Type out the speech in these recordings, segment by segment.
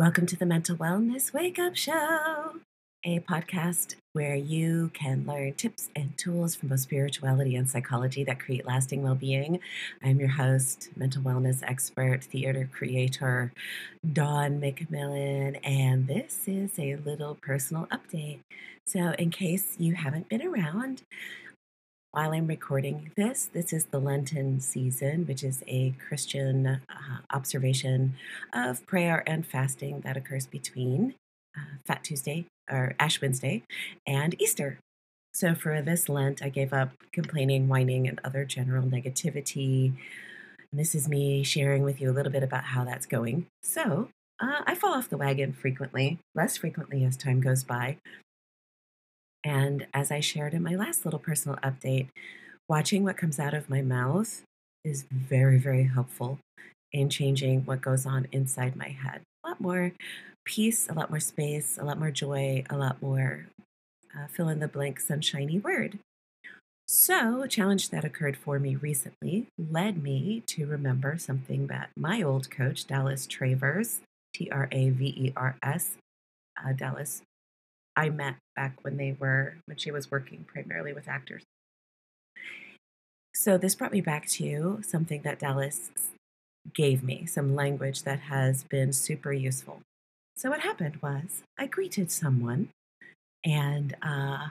Welcome to the Mental Wellness Wake Up Show, a podcast where you can learn tips and tools from both spirituality and psychology that create lasting well being. I'm your host, mental wellness expert, theater creator, Dawn McMillan, and this is a little personal update. So, in case you haven't been around, while I'm recording this, this is the Lenten season, which is a Christian uh, observation of prayer and fasting that occurs between uh, Fat Tuesday or Ash Wednesday and Easter. So for this Lent, I gave up complaining, whining, and other general negativity. And this is me sharing with you a little bit about how that's going. So uh, I fall off the wagon frequently, less frequently as time goes by, and as I shared in my last little personal update, watching what comes out of my mouth is very, very helpful in changing what goes on inside my head. A lot more peace, a lot more space, a lot more joy, a lot more uh, fill in the blank sunshiny word. So, a challenge that occurred for me recently led me to remember something that my old coach, Dallas Travers, T R A V E R S, uh, Dallas I met back when they were when she was working primarily with actors. So this brought me back to something that Dallas gave me, some language that has been super useful. So what happened was I greeted someone and uh,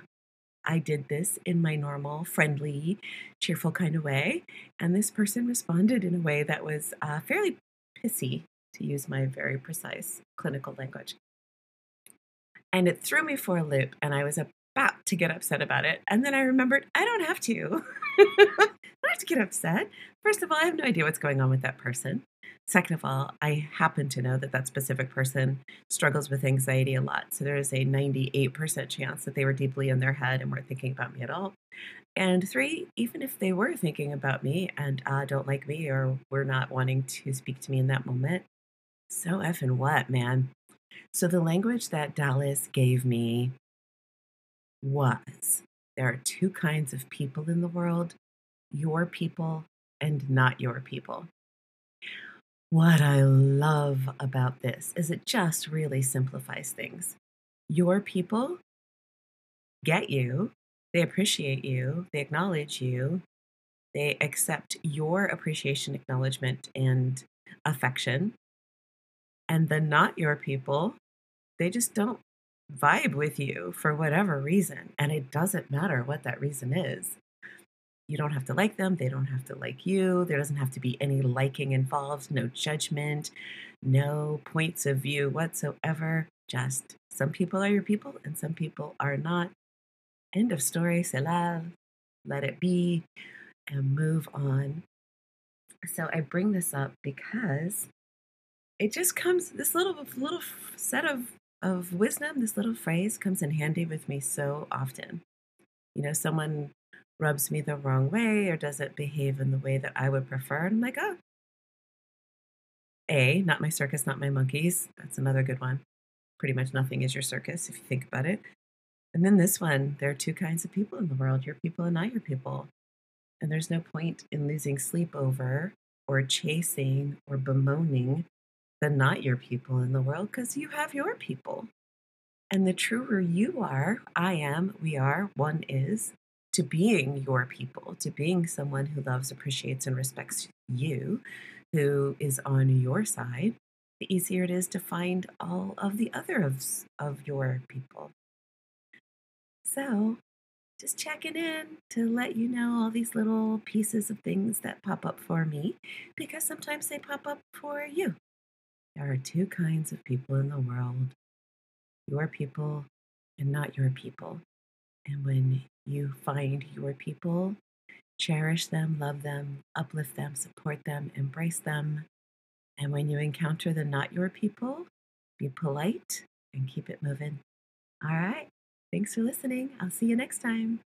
I did this in my normal, friendly, cheerful kind of way. And this person responded in a way that was uh, fairly pissy, to use my very precise clinical language. And it threw me for a loop, and I was about to get upset about it. And then I remembered I don't have to. I don't have to get upset. First of all, I have no idea what's going on with that person. Second of all, I happen to know that that specific person struggles with anxiety a lot. So there is a 98% chance that they were deeply in their head and weren't thinking about me at all. And three, even if they were thinking about me and uh, don't like me or were not wanting to speak to me in that moment, so effing what, man? So the language that Dallas gave me was there are two kinds of people in the world your people and not your people. What I love about this is it just really simplifies things. Your people get you, they appreciate you, they acknowledge you, they accept your appreciation, acknowledgement, and affection. And the not your people they just don't vibe with you for whatever reason. And it doesn't matter what that reason is. You don't have to like them, they don't have to like you. There doesn't have to be any liking involved, no judgment, no points of view whatsoever. Just some people are your people and some people are not. End of story. C'est Let it be and move on. So I bring this up because it just comes this little little set of of wisdom, this little phrase comes in handy with me so often. You know, someone rubs me the wrong way or doesn't behave in the way that I would prefer. And I'm like, oh, A, not my circus, not my monkeys. That's another good one. Pretty much nothing is your circus if you think about it. And then this one, there are two kinds of people in the world your people and not your people. And there's no point in losing sleep over or chasing or bemoaning the not your people in the world because you have your people. And the truer you are, I am, we are, one is, to being your people, to being someone who loves, appreciates, and respects you, who is on your side, the easier it is to find all of the other of, of your people. So, just checking in to let you know all these little pieces of things that pop up for me because sometimes they pop up for you. There are two kinds of people in the world your people and not your people. And when you find your people, cherish them, love them, uplift them, support them, embrace them. And when you encounter the not your people, be polite and keep it moving. All right. Thanks for listening. I'll see you next time.